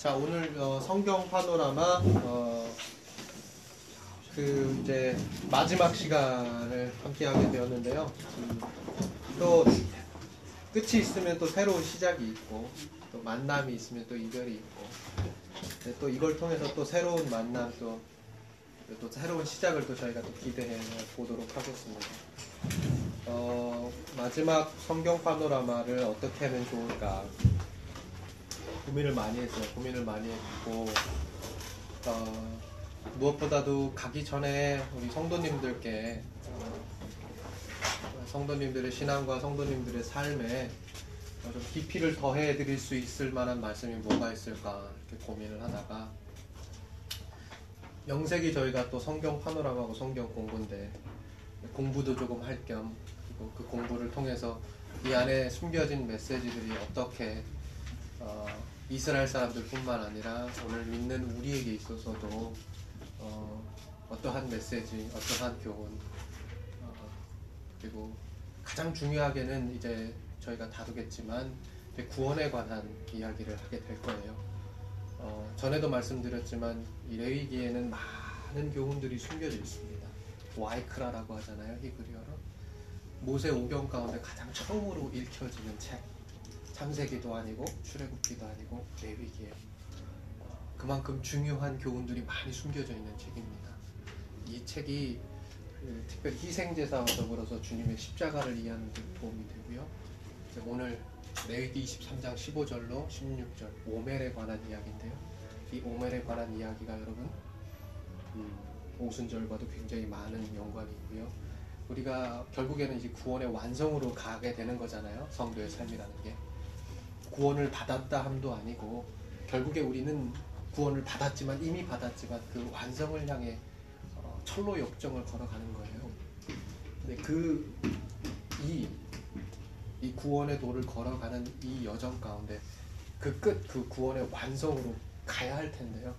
자 오늘 어, 성경 파노라마 어, 그 이제 마지막 시간을 함께 하게 되었는데요. 음, 또 끝이 있으면 또 새로운 시작이 있고 또 만남이 있으면 또 이별이 있고 네, 또 이걸 통해서 또 새로운 만남 또, 또 새로운 시작을 또 저희가 또 기대해 보도록 하겠습니다. 어, 마지막 성경 파노라마를 어떻게 하면 좋을까 고민을 많이 했어요. 고민을 많이 했고 어, 무엇보다도 가기 전에 우리 성도님들께 어, 성도님들의 신앙과 성도님들의 삶에 좀 깊이를 더해 드릴 수 있을 만한 말씀이 뭐가 있을까 이렇게 고민을 하다가 영색이 저희가 또 성경 파노라마고 성경 공부인데 공부도 조금 할 겸 그리고 그 공부를 통해서 이 안에 숨겨진 메시지들이 어떻게 어, 이스라엘 사람들뿐만 아니라 오늘 믿는 우리에게 있어서도 어, 어떠한 메시지, 어떠한 교훈 어, 그리고 가장 중요하게는 이제 저희가 다루겠지만 구원에 관한 이야기를 하게 될 거예요. 어, 전에도 말씀드렸지만 이 레위기에는 많은 교훈들이 숨겨져 있습니다. 와이크라라고 하잖아요 히브리어로. 모세 오경 가운데 가장 처음으로 읽혀지는 책. 창세기도 아니고 출애굽기도 아니고 레위기예요. 그만큼 중요한 교훈들이 많이 숨겨져 있는 책입니다. 이 책이 그 특별히 희생제사와 더불어서 주님의 십자가를 이해하는 데 도움이 되고요. 오늘 레위기 23장 15절로 16절 오멜에 관한 이야기인데요. 이 오멜에 관한 이야기가 여러분 음, 오순절과도 굉장히 많은 연관이 있고요. 우리가 결국에는 이제 구원의 완성으로 가게 되는 거잖아요. 성도의 삶이라는 게. 구원을 받았다 함도 아니고 결국에 우리는 구원을 받았지만 이미 받았지만 그 완성을 향해 어, 철로 역정을 걸어가는 거예요. 근데 그 이 이 구원의 도를 걸어가는 이 여정 가운데 그 끝, 그 구원의 완성으로 가야 할 텐데요.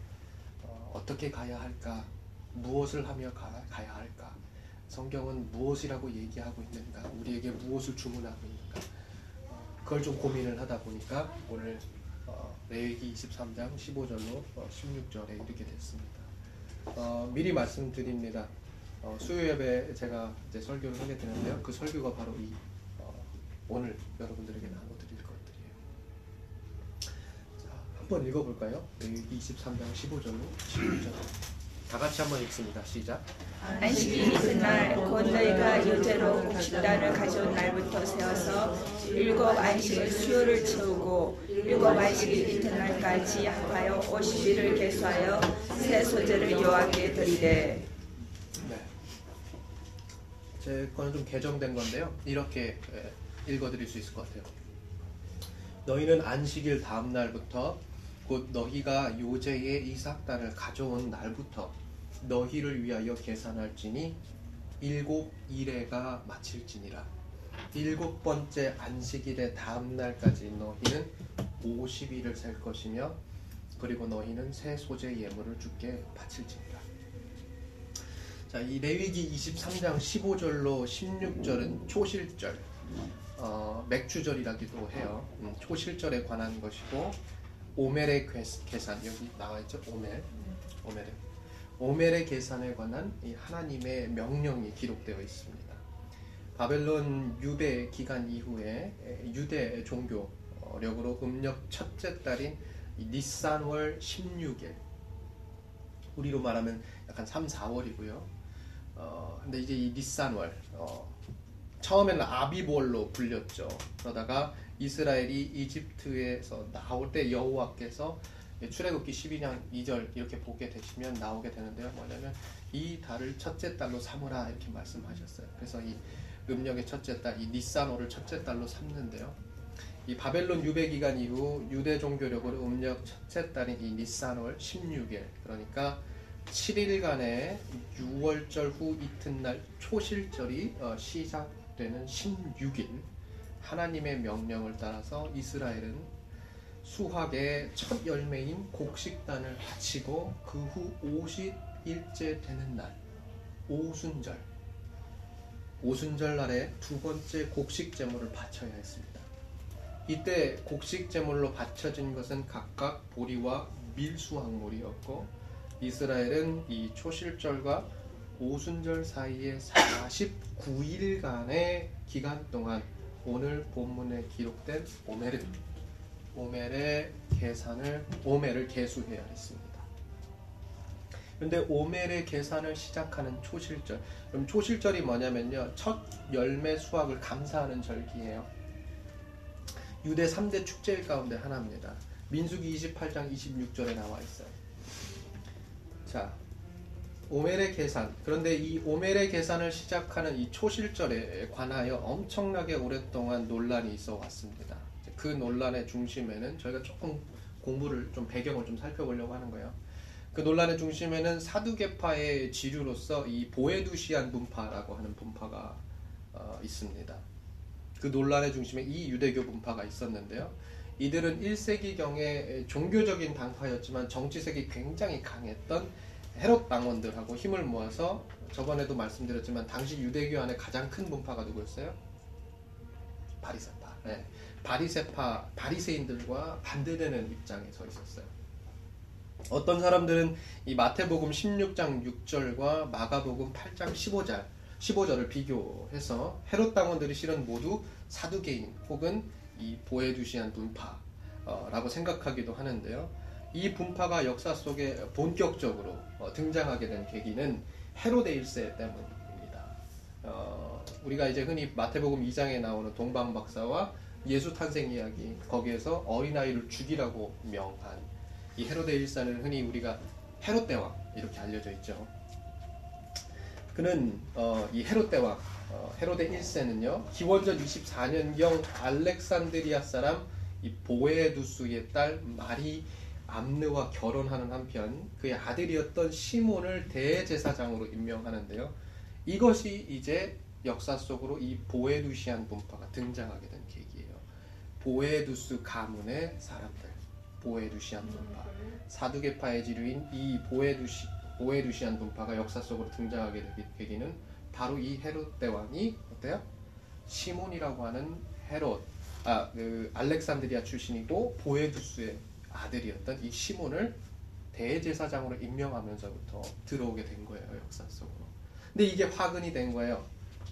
어, 떻게 가야 할까? 무엇을 하며 가, 야 할까? 성경은 무엇이라고 얘기하고 있는가? 우리에게 무엇을 주문하고 있는가? 그걸 좀 고민을 하다 보니까 오늘 어, 레위기 23장 15절로 어, 16절에 이르게 됐습니다. 어, 미리 말씀드립니다. 어, 수요 예배 제가 이제 설교를 하게 되는데요. 그 설교가 바로 이 어, 오늘 여러분들에게 나눠드릴 것들이에요. 자, 한번 읽어볼까요? 레위기 23장 15절로 16절. 다 같이 한번 읽습니다. 시작. 안식일 이튿날 곧 너희가 유제로 곡식단을 가져온 날부터 세워서 일곱 안식을 수요를 채우고 일곱 안식일 이튿날까지 합하여 50일을 계수하여 새 소재를 여호와께 드리되 네. 제 거는 좀 개정된 건데요. 이렇게 읽어드릴 수 있을 것 같아요. 너희는 안식일 다음 날부터 곧 너희가 요제의 이삭단을 가져온 날부터 너희를 위하여 계산할지니 일곱 일해가 마칠지니라. 일곱 번째 안식일의 다음 날까지 너희는 50일을 셀 것이며 그리고 너희는 새 소재 예물을 주께 바칠지니라. 자, 이 레위기 23장 15절로 16절은 초실절, 어, 맥주절이라기도 해요. 음, 초실절에 관한 것이고 오멜의 계산 여기 나와 있죠. 오멜, 오멜의 오멜의 계산에 관한 하나님의 명령이 기록되어 있습니다. 바벨론 유배 기간 이후에 유대 종교력으로 음력 첫째 달인 니산월 16일 우리로 말하면 약간 3, 4월이고요. 어, 근데 이제 이 니산월 어, 처음에는 아비볼로 불렸죠. 그러다가 이스라엘이 이집트에서 나올 때 여호와께서 출애굽기 12장 2절 이렇게 보게 되시면 나오게 되는데요. 뭐냐면 이 달을 첫째 달로 삼으라 이렇게 말씀하셨어요. 그래서 이 음력의 첫째 달, 이 니산호를 첫째 달로 삼는데요. 이 바벨론 유배 기간 이후 유대 종교력으로 음력 첫째 달인 이 니산월 16일 그러니까 7일간의 6월절 후 이튿날 초실절이 어, 시작되는 16일 하나님의 명령을 따라서 이스라엘은 수학의 첫 열매인 곡식단을 바치고 그 후 50일째 되는 날 오순절 오순절 날에 두 번째 곡식 제물을 바쳐야 했습니다. 이때 곡식 제물로 바쳐진 것은 각각 보리와 밀수확물이었고 이스라엘은 이 초실절과 오순절 사이에 49일간의 기간 동안 오늘 본문에 기록된 오멜을 오멜의 계산을 오멜을 계수해야 했습니다. 그런데 오멜의 계산을 시작하는 초실절. 그럼 초실절이 뭐냐면요. 첫 열매 수확을 감사하는 절기예요. 유대 3대 축제일 가운데 하나입니다. 민수기 28장 26절에 나와 있어요. 자, 오멜의 계산. 그런데 이 오멜의 계산을 시작하는 이 초실절에 관하여 엄청나게 오랫동안 논란이 있어 왔습니다. 그 논란의 중심에는 저희가 조금 공부를 좀 배경을 좀 살펴보려고 하는 거예요. 그 논란의 중심에는 사두개파의 지류로서 이 보에두시안 분파라고 하는 분파가 어, 있습니다. 그 논란의 중심에 이 유대교 분파가 있었는데요. 이들은 1세기경에 종교적인 당파였지만 정치색이 굉장히 강했던 헤롯 당원들하고 힘을 모아서 저번에도 말씀드렸지만 당시 유대교 안에 가장 큰 분파가 누구였어요? 바리세파. 네. 바리세파 바리새인들과 반대되는 입장에 서 있었어요. 어떤 사람들은 이 마태복음 16장 6절과 마가복음 8장 15절 15절을 비교해서 헤롯 당원들이 실은 모두 사두개인 혹은 이 보에두시안 분파라고 생각하기도 하는데요. 이 분파가 역사 속에 본격적으로 어, 등장하게 된 계기는 헤로데 1세 때문입니다. 어, 우리가 이제 흔히 마태복음 2장에 나오는 동방 박사와 예수 탄생 이야기 거기에서 어린아이를 죽이라고 명한 이 헤로데 1세는 흔히 우리가 헤롯 대왕 이렇게 알려져 있죠. 그는 어, 이 헤롯 대왕 어, 헤로데 1세는요 기원전 24년경 알렉산드리아 사람 이 보에두스의 딸 마리 암느와 결혼하는 한편 그의 아들이었던 시몬을 대제사장으로 임명하는데요. 이것이 이제 역사 속으로 이 보에두시안 분파가 등장하게 된 계기예요. 보에두스 가문의 사람들, 보에두시안 분파, 사두개파의 지류인 이 보에두시 보에두시안 분파가 역사 속으로 등장하게 된 계기는 바로 이 헤롯 대왕이 어때요? 시몬이라고 하는 헤롯, 아, 그 알렉산드리아 출신이고 보에두스의 아들이었던 이 시몬을 대제사장으로 임명하면서부터 들어오게 된 거예요 역사 속으로. 근데 이게 화근이 된 거예요.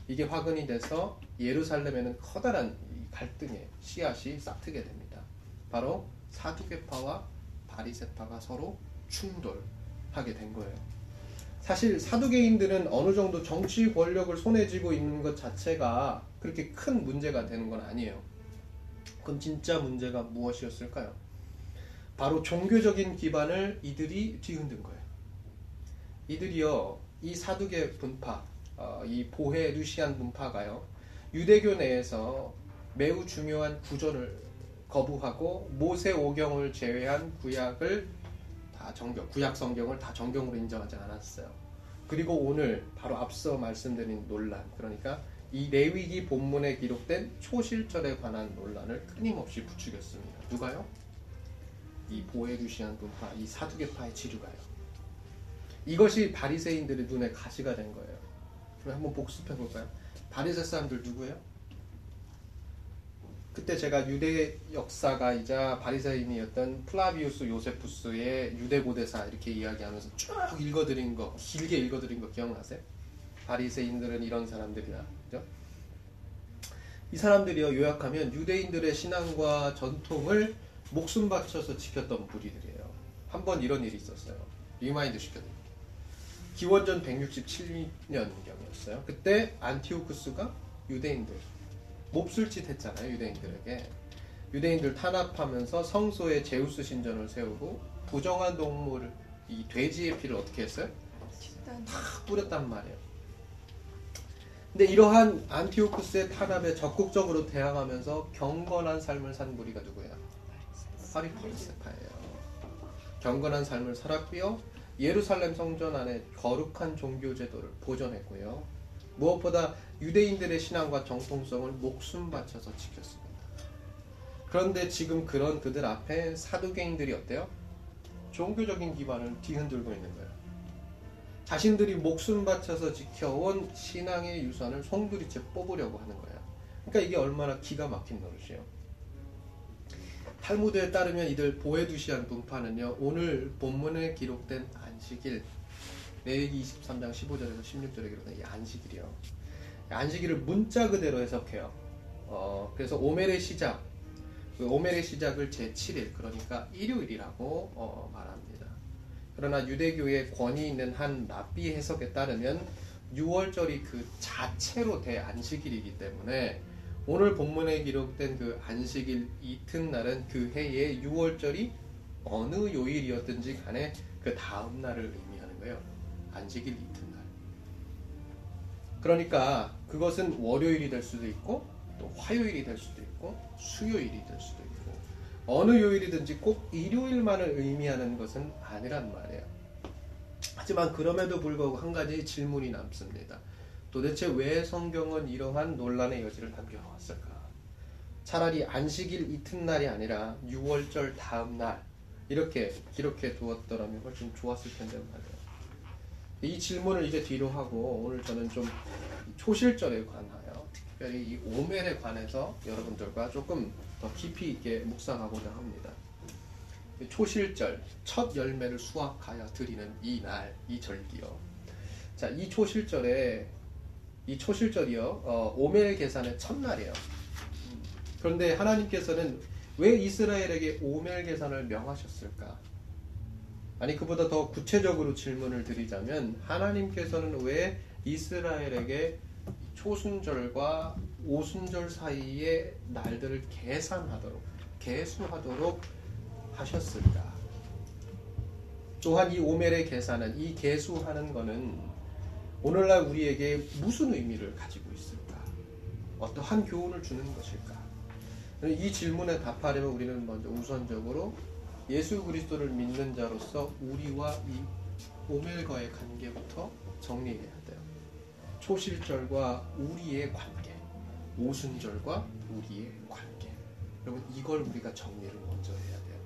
이게 화근이 돼서 예루살렘에는 커다란 갈등의 씨앗이 싹트게 됩니다. 바로 사두개파와 바리세파가 서로 충돌하게 된 거예요. 사실 사두개인들은 어느 정도 정치 권력을 손에 쥐고 있는 것 자체가 그렇게 큰 문제가 되는 건 아니에요. 그럼 진짜 문제가 무엇이었을까요? 바로 종교적인 기반을 이들이 뒤흔든 거예요. 이들이요, 이 사두개 분파, 어, 이 보헤 루시안 분파가요, 유대교 내에서 매우 중요한 구절을 거부하고 모세 오경을 제외한 구약을 다 정경, 구약 성경을 다 정경으로 인정하지 않았어요. 그리고 오늘 바로 앞서 말씀드린 논란, 그러니까 이 레위기 본문에 기록된 초실절에 관한 논란을 끊임없이 부추겼습니다. 누가요? 이 보에투시안 분파, 이 사두개파의 지류가요. 이것이 바리새인들의 눈에 가시가 된 거예요. 그럼 한번 복습해 볼까요? 바리새 사람들 누구예요? 그때 제가 유대 역사가이자 바리새인이었던 플라비우스 요세푸스의 유대 고대사 이렇게 이야기하면서 쭉 읽어드린 거 길게 읽어드린 거 기억나세요? 바리새인들은 이런 사람들이다. 그죠? 이 사람들이요 요약하면 유대인들의 신앙과 전통을 목숨 바쳐서 지켰던 무리들이에요. 한 번 이런 일이 있었어요. remind 시켜드립니다. 기원전 167년경이었어요. 그때 안티오쿠스가 유대인들 몹쓸 짓 했잖아요. 유대인들에게. 유대인들 탄압하면서 성소에 제우스 신전을 세우고 부정한 동물 이 돼지의 피를 어떻게 했어요? 다 뿌렸단 말이에요. 근데 이러한 안티오쿠스의 탄압에 적극적으로 대항하면서 경건한 삶을 산 무리가 누구예요? 파리파르세파예요. 경건한 삶을 살았고요. 예루살렘 성전 안에 거룩한 종교 제도를 보존했고요. 무엇보다 유대인들의 신앙과 정통성을 목숨 바쳐서 지켰습니다. 그런데 지금 그런 그들 앞에 사두개인들이 어때요? 종교적인 기반을 뒤흔들고 있는 거예요. 자신들이 목숨 바쳐서 지켜온 신앙의 유산을 송두리째 뽑으려고 하는 거예요. 그러니까 이게 얼마나 기가 막힌 노릇이에요. 탈무드에 따르면 이들 보헤두시안 분파는요 오늘 본문에 기록된 안식일 레위기 23장 15절에서 16절에 기록된 이 안식일이요. 안식일을 문자 그대로 해석해요. 어, 그래서 오멜의 시작 그 오멜의 시작을 제7일 그러니까 일요일이라고 어, 말합니다. 그러나 유대교의 권위 있는 한 랍비 해석에 따르면 6월절이 그 자체로 대안식일이기 때문에 오늘 본문에 기록된 그 안식일 이튿날은 그 해의 6월절이 어느 요일이었든지 간에 그 다음 날을 의미하는 거예요. 안식일 이튿날. 그러니까 그것은 월요일이 될 수도 있고 또 화요일이 될 수도 있고 수요일이 될 수도 있고 어느 요일이든지 꼭 일요일만을 의미하는 것은 아니란 말이에요. 하지만 그럼에도 불구하고 한 가지 질문이 남습니다. 도대체 왜 성경은 이러한 논란의 여지를 남겨놓았을까? 차라리 안식일 이튿날이 아니라 6월절 다음 날 이렇게 기록해 두었더라면 훨씬 좋았을 텐데 말이에요. 이 질문을 이제 뒤로 하고 오늘 저는 좀 초실절에 관하여 특별히 이 오멜에 관해서 여러분들과 조금 더 깊이 있게 묵상하고자 합니다. 초실절 첫 열매를 수확하여 드리는 이 날, 이 절기요. 자, 이 초실절에 이 초실절이요. 어, 오멜 계산의 첫날이에요. 그런데 하나님께서는 왜 이스라엘에게 오멜 계산을 명하셨을까? 아니 그보다 더 구체적으로 질문을 드리자면 하나님께서는 왜 이스라엘에게 초순절과 오순절 사이의 날들을 계산하도록 계수하도록 하셨을까? 또한 이 오멜의 계산은 이 계수하는 것은 오늘날 우리에게 무슨 의미를 가지고 있을까? 어떠한 교훈을 주는 것일까? 이 질문에 답하려면 우리는 먼저 우선적으로 예수 그리스도를 믿는 자로서 우리와 이 오멜과의 관계부터 정리해야 돼요. 초실절과 우리의 관계, 오순절과 우리의 관계. 여러분 이걸 우리가 정리를 먼저 해야 돼요.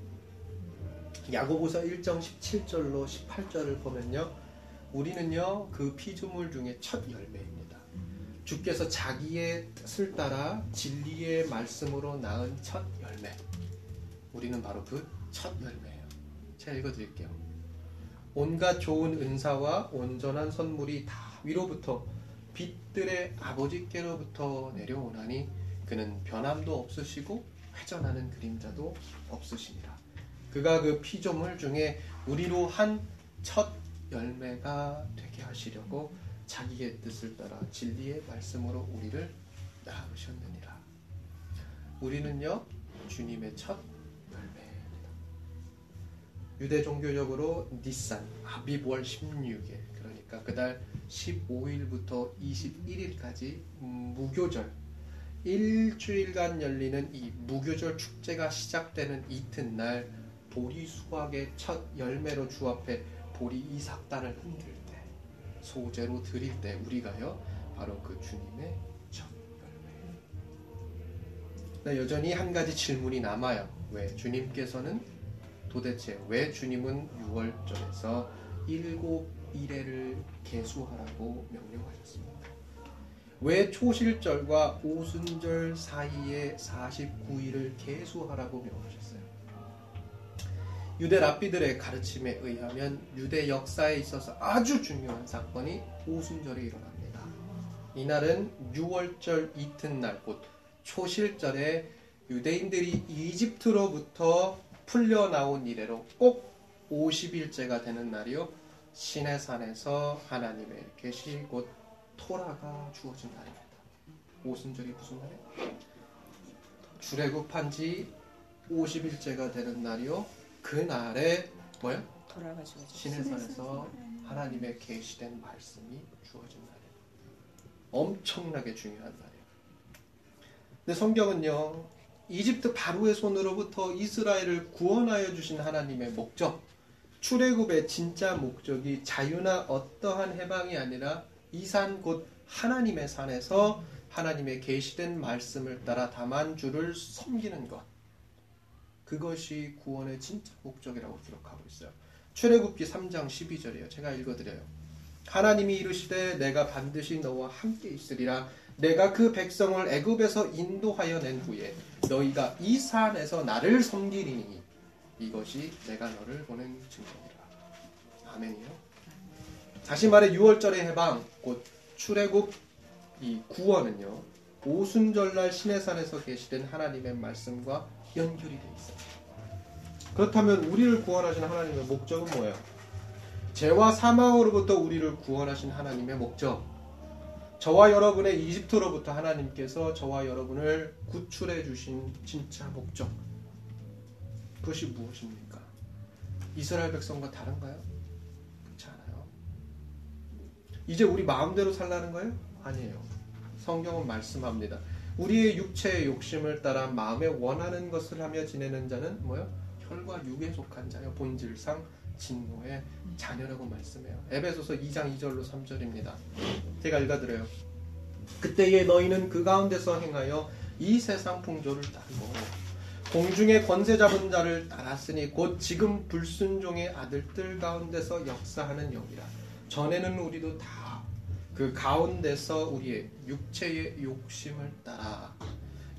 야고보서 1장 17절로 18절을 보면요. 우리는요 그 피조물 중에 첫 열매입니다. 주께서 자기의 뜻을 따라 진리의 말씀으로 낳은 첫 열매. 우리는 바로 그 첫 열매예요. 제가 읽어드릴게요. 온갖 좋은 은사와 온전한 선물이 다 위로부터 빛들의 아버지께로부터 내려오나니 그는 변함도 없으시고 회전하는 그림자도 없으시니라. 그가 그 피조물 중에 우리로 한 첫 열매가 되게 하시려고 자기의 뜻을 따라 진리의 말씀으로 우리를 낳으셨느니라. 우리는요, 주님의 첫 열매입니다. 유대 종교적으로 니산, 아비월 16일, 그러니까 그달 15일부터 21일까지 무교절, 일주일간 열리는 이 무교절 축제가 시작되는 이튿날 보리 수확의 첫 열매로 주 앞에 보리 이삭단을 흔들 때 소재로 드릴 때 우리가요 바로 그 주님의 첫 열매예요. 네, 여전히 한 가지 질문이 남아요. 왜 주님께서는 도대체 왜 주님은 6월절에서 일곱 일회를 개수하라고 명령하셨습니까? 왜 초실절과 오순절 사이에 49일을 개수하라고 명하셨어요? 유대 랍비들의 가르침에 의하면 유대 역사에 있어서 아주 중요한 사건이 오순절에 일어납니다. 이날은 6월절 이튿날 곧 초실절에 유대인들이 이집트로부터 풀려 나온 이래로 꼭 50일째가 되는 날이요. 신의 산에서 하나님의 계시 곧 토라가 주어진 날입니다. 오순절이 무슨 날이에요? 출애굽한 지 50일째가 되는 날이요. 그날에 뭐요? 돌아가지고 신의 산에서 하나님의 계시된 말씀이 주어진 날이에요. 엄청나게 중요한 날이에요. 근데 성경은요, 이집트 바로의 손으로부터 이스라엘을 구원하여 주신 하나님의 목적, 출애굽의 진짜 목적이 자유나 어떠한 해방이 아니라 이 산 곧 하나님의 산에서 하나님의 계시된 말씀을 따라 다만 주를 섬기는 것. 그것이 구원의 진짜 목적이라고 기록하고 있어요. 출애굽기 3장 12절이에요. 제가 읽어드려요. 하나님이 이르시되 내가 반드시 너와 함께 있으리라 내가 그 백성을 애굽에서 인도하여 낸 후에 너희가 이 산에서 나를 섬기리니 이것이 내가 너를 보낸 증거니라 아멘이요 다시 말해 6월절의 해방 곧 출애굽 이 구원은요 오순절날 시내산에서 계시된 하나님의 말씀과 연결이 돼 있어요. 그렇다면 우리를 구원하신 하나님의 목적은 뭐예요? 죄와 사망으로부터 우리를 구원하신 하나님의 목적. 저와 여러분의 이집트로부터 하나님께서 저와 여러분을 구출해 주신 진짜 목적. 그것이 무엇입니까? 이스라엘 백성과 다른가요? 그렇지 않아요. 이제 우리 마음대로 살라는 거예요? 아니에요. 성경은 말씀합니다. 우리의 육체의 욕심을 따라 마음에 원하는 것을 하며 지내는 자는 뭐요? 혈과 육에 속한 자요. 본질상 진노의 자녀라고 말씀해요. 에베소서 2장 2절로 3절입니다. 제가 읽어드려요. 그때에 너희는 그 가운데서 행하여 이 세상 풍조를 따르고 공중의 권세 잡은 자를 따랐으니 곧 지금 불순종의 아들들 가운데서 역사하는 영이라. 전에는 우리도 다 그 가운데서 우리의 육체의 욕심을 따라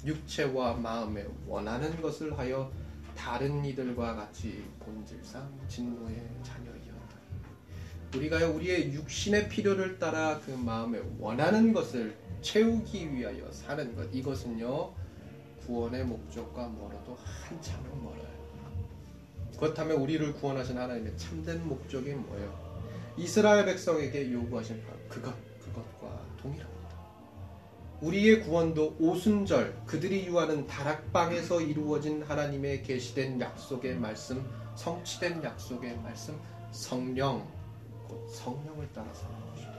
육체와 마음에 원하는 것을 하여 다른 이들과 같이 본질상 진노의 자녀이었다. 우리가 우리의 육신의 필요를 따라 그 마음에 원하는 것을 채우기 위하여 사는 것 이것은요 구원의 목적과 멀어도 한참을 멀어요. 그렇다면 우리를 구원하신 하나님의 참된 목적이 뭐예요? 이스라엘 백성에게 요구하신 바로 그것 그것과 동일합니다. 우리의 구원도 오순절 그들이 유하는 다락방에서 이루어진 하나님의 계시된 약속의 말씀 성취된 약속의 말씀 성령 곧 성령을 따라 사는 것입니다.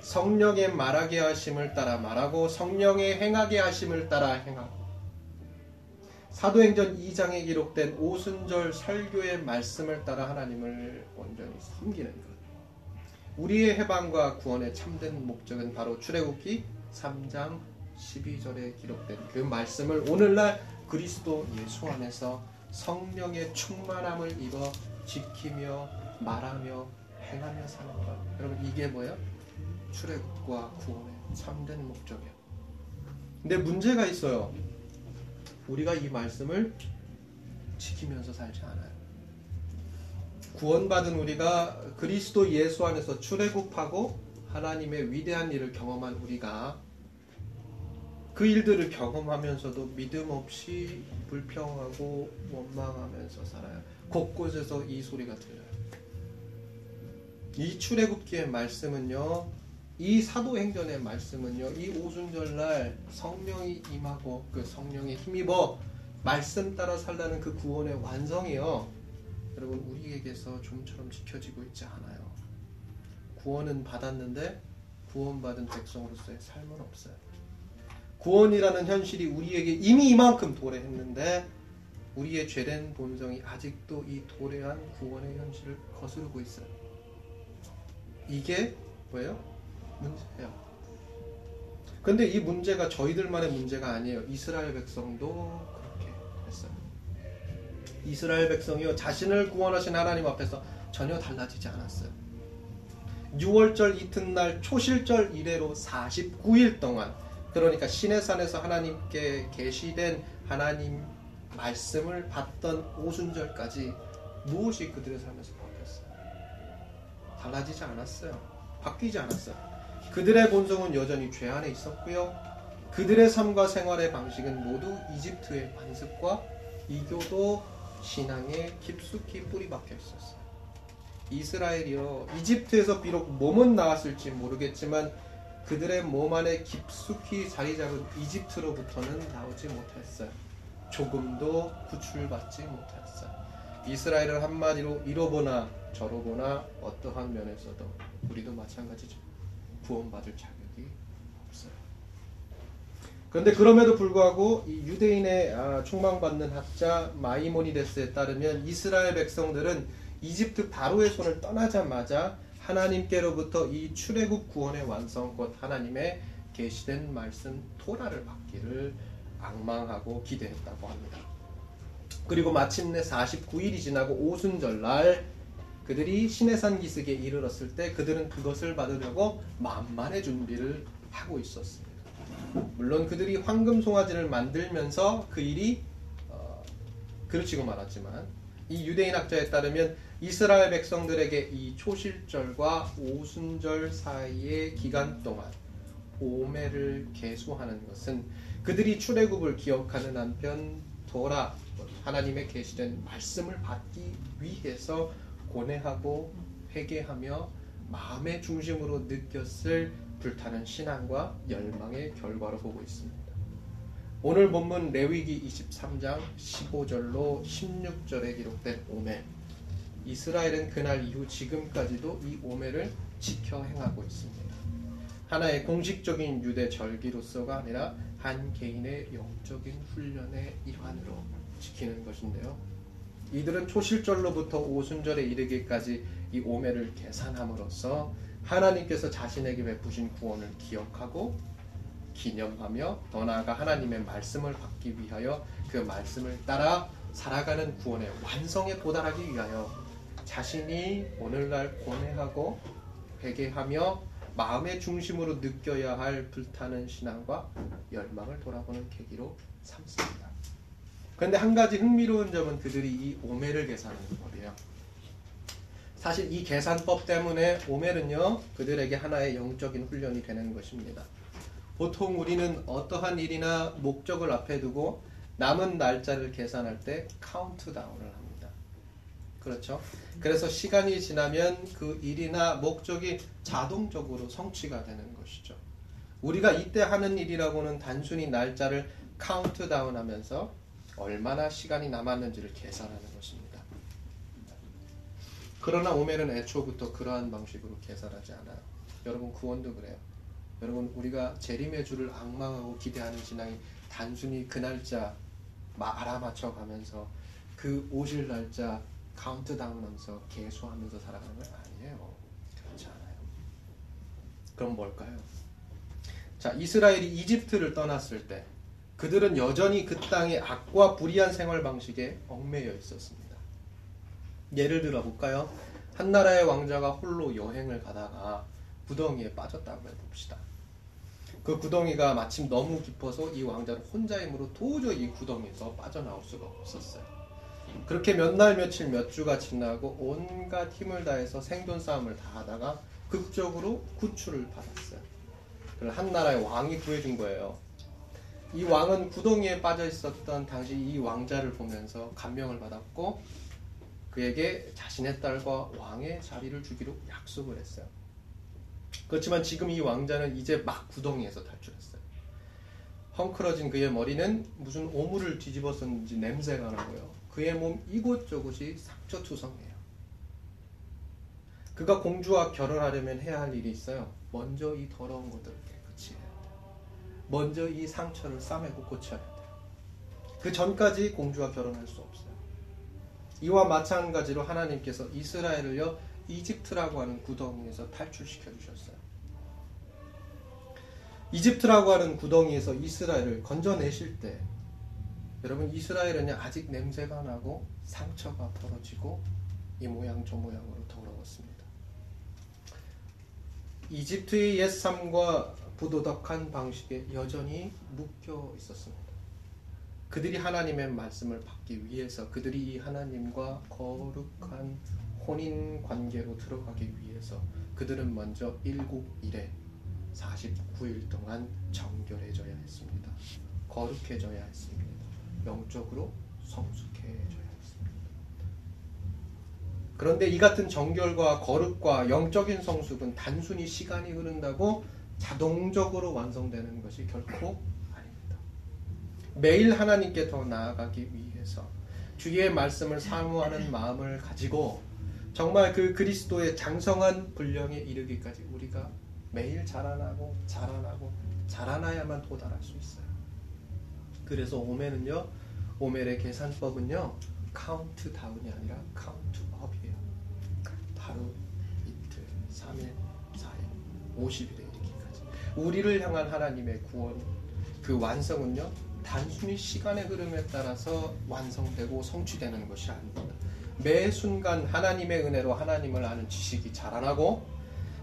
성령의 말하게 하심을 따라 말하고 성령의 행하게 하심을 따라 행하고 사도행전 2장에 기록된 오순절 설교의 말씀을 따라 하나님을 온전히 섬기는 것. 우리의 해방과 구원의 참된 목적은 바로 출애굽기 3장 12절에 기록된 그 말씀을 오늘날 그리스도 예수 안에서 성령의 충만함을 입어 지키며 말하며 행하며 사는 것. 여러분 이게 뭐예요? 출애굽과 구원의 참된 목적이에요. 근데 문제가 있어요. 우리가 이 말씀을 지키면서 살지 않아요. 구원받은 우리가 그리스도 예수 안에서 출애굽하고 하나님의 위대한 일을 경험한 우리가 그 일들을 경험하면서도 믿음 없이 불평하고 원망하면서 살아요. 곳곳에서 이 소리가 들려요. 이 출애굽기의 말씀은요. 이 사도행전의 말씀은요. 이 오순절날 성령이 임하고 그 성령에 힘입어 말씀 따라 살라는 그 구원의 완성이요. 여러분 우리에게서 좀처럼 지켜지고 있지 않아요. 구원은 받았는데 구원받은 백성으로서의 삶은 없어요. 구원이라는 현실이 우리에게 이미 이만큼 도래했는데 우리의 죄된 본성이 아직도 이 도래한 구원의 현실을 거스르고 있어요. 이게 뭐예요? 문제예요. 근데 이 문제가 저희들만의 문제가 아니에요. 이스라엘 백성도 그렇게 했어요. 이스라엘 백성이요 자신을 구원하신 하나님 앞에서 전혀 달라지지 않았어요. 6월절 이튿날 초실절 이래로 49일 동안 그러니까 시내산에서 하나님께 계시된 하나님 말씀을 받던 오순절까지 무엇이 그들의 삶에서 바뀌었어요? 달라지지 않았어요. 바뀌지 않았어요. 그들의 본성은 여전히 죄 안에 있었고요. 그들의 삶과 생활의 방식은 모두 이집트의 관습과 이교도 신앙에 깊숙이 뿌리 박혀 있었어요. 이스라엘이요. 이집트에서 비록 몸은 나왔을지 모르겠지만 그들의 몸 안에 깊숙이 자리 잡은 이집트로부터는 나오지 못했어요. 조금도 구출받지 못했어요. 이스라엘을 한마디로 이로보나 저로보나 어떠한 면에서도 우리도 마찬가지죠. 구원받을 자격이 없어요. 그런데 그럼에도 불구하고 이 유대인의 아, 총망받는 학자 마이모니데스에 따르면 이스라엘 백성들은 이집트 바로의 손을 떠나자마자 하나님께로부터 이 출애굽 구원의 완성 곧 하나님의 계시된 말씀 토라를 받기를 악망하고 기대했다고 합니다. 그리고 마침내 49일이 지나고 오순절날 그들이 시내산 기슭에 이르렀을 때 그들은 그것을 받으려고 만만의 준비를 하고 있었습니다. 물론 그들이 황금 송아지를 만들면서 그 일이 어, 그르치고 말았지만 이 유대인 학자에 따르면 이스라엘 백성들에게 이 초실절과 오순절 사이의 기간 동안 오매를 계수하는 것은 그들이 출애굽을 기억하는 한편 도라 하나님의 계시된 말씀을 받기 위해서 고뇌하고 회개하며 마음의 중심으로 느꼈을 불타는 신앙과 열망의 결과로 보고 있습니다. 오늘 본문 레위기 23장 15절로 16절에 기록된 오매 이스라엘은 그날 이후 지금까지도 이 오매를 지켜 행하고 있습니다. 하나의 공식적인 유대 절기로서가 아니라 한 개인의 영적인 훈련의 일환으로 지키는 것인데요. 이들은 초실절로부터 오순절에 이르기까지 이 오매를 계산함으로써 하나님께서 자신에게 베푸신 구원을 기억하고 기념하며 더 나아가 하나님의 말씀을 받기 위하여 그 말씀을 따라 살아가는 구원의 완성에 도달하기 위하여 자신이 오늘날 고뇌하고 회개하며 마음의 중심으로 느껴야 할 불타는 신앙과 열망을 돌아보는 계기로 삼습니다. 그런데 한 가지 흥미로운 점은 그들이 이 오매를 계산하는 법이에요. 사실 이 계산법 때문에 오멜은요 그들에게 하나의 영적인 훈련이 되는 것입니다. 보통 우리는 어떠한 일이나 목적을 앞에 두고 남은 날짜를 계산할 때 카운트다운을 합니다. 그렇죠? 그래서 시간이 지나면 그 일이나 목적이 자동적으로 성취가 되는 것이죠. 우리가 이때 하는 일이라고는 단순히 날짜를 카운트다운 하면서 얼마나 시간이 남았는지를 계산하는 것입니다. 그러나 오멜은 애초부터 그러한 방식으로 계산하지 않아요. 여러분 구원도 그래요. 여러분 우리가 재림의 주를 앙망하고 기대하는 신앙이 단순히 그 날짜 알아맞혀 가면서 그 오실 날짜 카운트다운하면서 계수하면서 살아가는 건 아니에요. 그렇지 않아요. 그럼 뭘까요? 자 이스라엘이 이집트를 떠났을 때 그들은 여전히 그 땅의 악과 불의한 생활 방식에 얽매여 있었습니다. 예를 들어 볼까요? 한 나라의 왕자가 홀로 여행을 가다가 구덩이에 빠졌다고 해봅시다. 그 구덩이가 마침 너무 깊어서 이 왕자는 혼자 힘으로 도저히 이 구덩이에서 빠져나올 수가 없었어요. 그렇게 몇 날 며칠 몇 주가 지나고 온갖 힘을 다해서 생존 싸움을 다 하다가 극적으로 구출을 받았어요. 그걸 한 나라의 왕이 구해준 거예요. 이 왕은 구덩이에 빠져 있었던 당시 이 왕자를 보면서 감명을 받았고 그에게 자신의 딸과 왕의 자리를 주기로 약속을 했어요. 그렇지만 지금 이 왕자는 이제 막 구덩이에서 탈출했어요. 헝클어진 그의 머리는 무슨 오물을 뒤집었었는지 냄새가 나고요. 그의 몸 이곳저곳이 상처투성이에요. 그가 공주와 결혼하려면 해야 할 일이 있어요. 먼저 이 더러운 것들을. 먼저 이 상처를 싸매고 고쳐야 돼요. 그 전까지 공주와 결혼할 수 없어요. 이와 마찬가지로 하나님께서 이스라엘을요 이집트라고 하는 구덩이에서 탈출시켜 주셨어요. 이집트라고 하는 구덩이에서 이스라엘을 건져내실 때 여러분 이스라엘은 아직 냄새가 나고 상처가 벌어지고 이 모양 저 모양으로 더러웠습니다. 이집트의 옛 삶과 부도덕한 방식에 여전히 묶여 있었습니다. 그들이 하나님의 말씀을 받기 위해서 그들이 이 하나님과 거룩한 혼인 관계로 들어가기 위해서 그들은 먼저 일곱 일에 49일 동안 정결해져야 했습니다. 거룩해져야 했습니다. 영적으로 성숙해져야 했습니다. 그런데 이 같은 정결과 거룩과 영적인 성숙은 단순히 시간이 흐른다고 자동적으로 완성되는 것이 결코 매일 하나님께 더 나아가기 위해서 주의 말씀을 사모하는 마음을 가지고 정말 그 그리스도의 장성한 분량에 이르기까지 우리가 매일 자라나고 자라나고 자라나야만 도달할 수 있어요. 그래서 오멜은요, 오멜의 계산법은요, 카운트다운이 아니라 count up이에요. 하루, 이틀, 3일, 4일, 50일에 이르기까지. 우리를 향한 하나님의 구원, 그 완성은요, 단순히 시간의 흐름에 따라서 완성되고 성취되는 것이 아닙니다. 매 순간 하나님의 은혜로 하나님을 아는 지식이 자라나고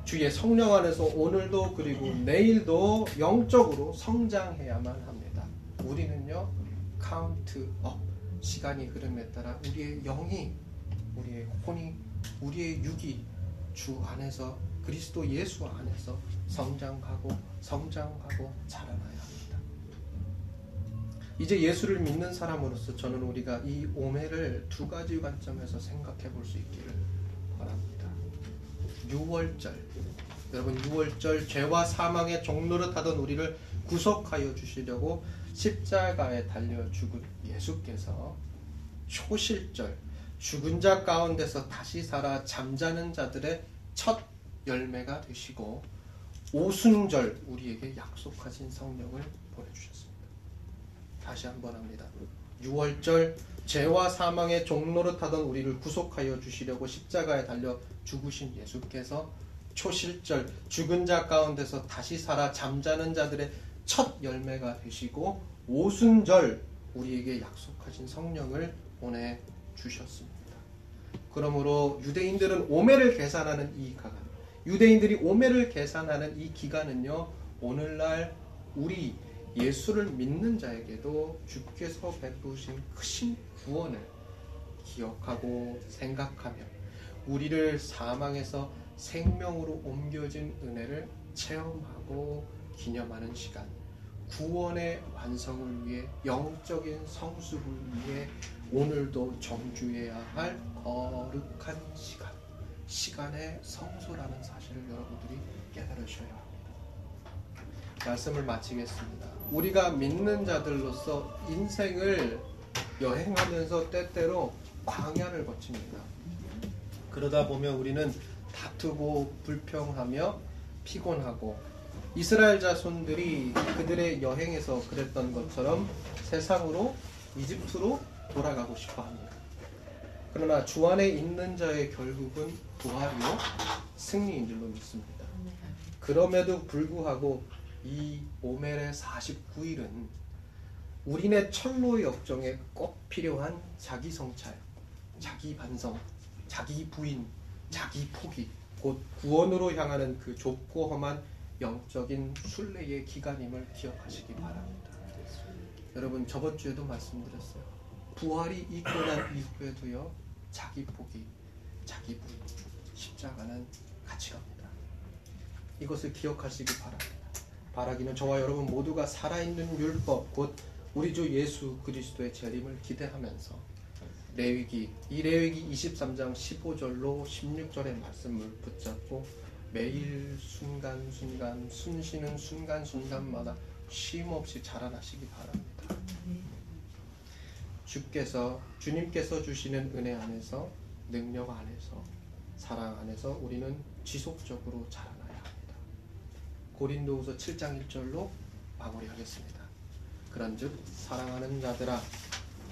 주의 성령 안에서 오늘도 그리고 내일도 영적으로 성장해야만 합니다. 우리는요 count up 시간이 흐름에 따라 우리의 영이 우리의 혼이 우리의 육이 주 안에서 그리스도 예수 안에서 성장하고 성장하고 자라나야 합니다. 이제 예수를 믿는 사람으로서 저는 우리가 이 오매를 두 가지 관점에서 생각해 볼 수 있기를 바랍니다. 6월절 여러분 6월절 죄와 사망의 종로를 타던 우리를 구속하여 주시려고 십자가에 달려 죽은 예수께서 초실절 죽은 자 가운데서 다시 살아 잠자는 자들의 첫 열매가 되시고 오순절 우리에게 약속하신 성령을 보내주셨습니다. 다시 한번 합니다. 6월절 죄와 사망의 종로를 타던 우리를 구속하여 주시려고 십자가에 달려 죽으신 예수께서 초실절 죽은 자 가운데서 다시 살아 잠자는 자들의 첫 열매가 되시고 오순절 우리에게 약속하신 성령을 보내 주셨습니다. 그러므로 유대인들은 오매를 계산하는 이 기간, 유대인들이 오매를 계산하는 이 기간은요, 오늘날 우리 예수를 믿는 자에게도 주께서 베푸신 크신 구원을 기억하고 생각하며 우리를 사망에서 생명으로 옮겨진 은혜를 체험하고 기념하는 시간, 구원의 완성을 위해 영적인 성숙을 위해 오늘도 정주해야 할 거룩한 시간, 시간의 성소라는 사실을 여러분들이 깨달으셔야 합니다. 말씀을 마치겠습니다. 우리가 믿는 자들로서 인생을 여행하면서 때때로 광야를 거칩니다. 그러다 보면 우리는 다투고 불평하며 피곤하고 이스라엘 자손들이 그들의 여행에서 그랬던 것처럼 세상으로 이집트로 돌아가고 싶어 합니다. 그러나 주 안에 있는 자의 결국은 부활이요 승리인 줄로 믿습니다. 그럼에도 불구하고 이 오멜의 49일은 우리네 철로 역정에 꼭 필요한 자기 성찰, 자기 반성, 자기 부인, 자기 포기, 곧 구원으로 향하는 그 좁고 험한 영적인 순례의 기간임을 기억하시기 바랍니다. 여러분 저번 주에도 말씀드렸어요. 부활이 있고 난 이후에도요 자기 포기, 자기 부인, 십자가는 같이 갑니다. 이것을 기억하시기 바랍니다. 바라기는 저와 여러분 모두가 살아있는 율법 곧 우리 주 예수 그리스도의 재림을 기대하면서 레위기 이 레위기 23장 15절로 16절의 말씀을 붙잡고 매일 순간순간 숨쉬는 순간순간마다 쉼 없이 자라나시기 바랍니다. 주께서 주님께서 주시는 은혜 안에서 능력 안에서 사랑 안에서 우리는 지속적으로 자라나야 합니다. 고린도후서 7장 1절로 마무리하겠습니다. 그런즉 사랑하는 자들아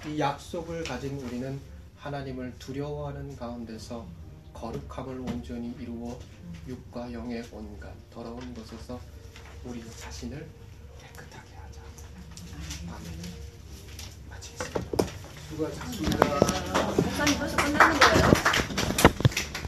이 약속을 가진 우리는 하나님을 두려워하는 가운데서 거룩함을 온전히 이루어 육과 영의 온갖 더러운 것에서 우리 자신을 깨끗하게 하자. 아멘. 마치겠습니다. 수고하셨습니다. 목사님 벌써 끝나는 거예요?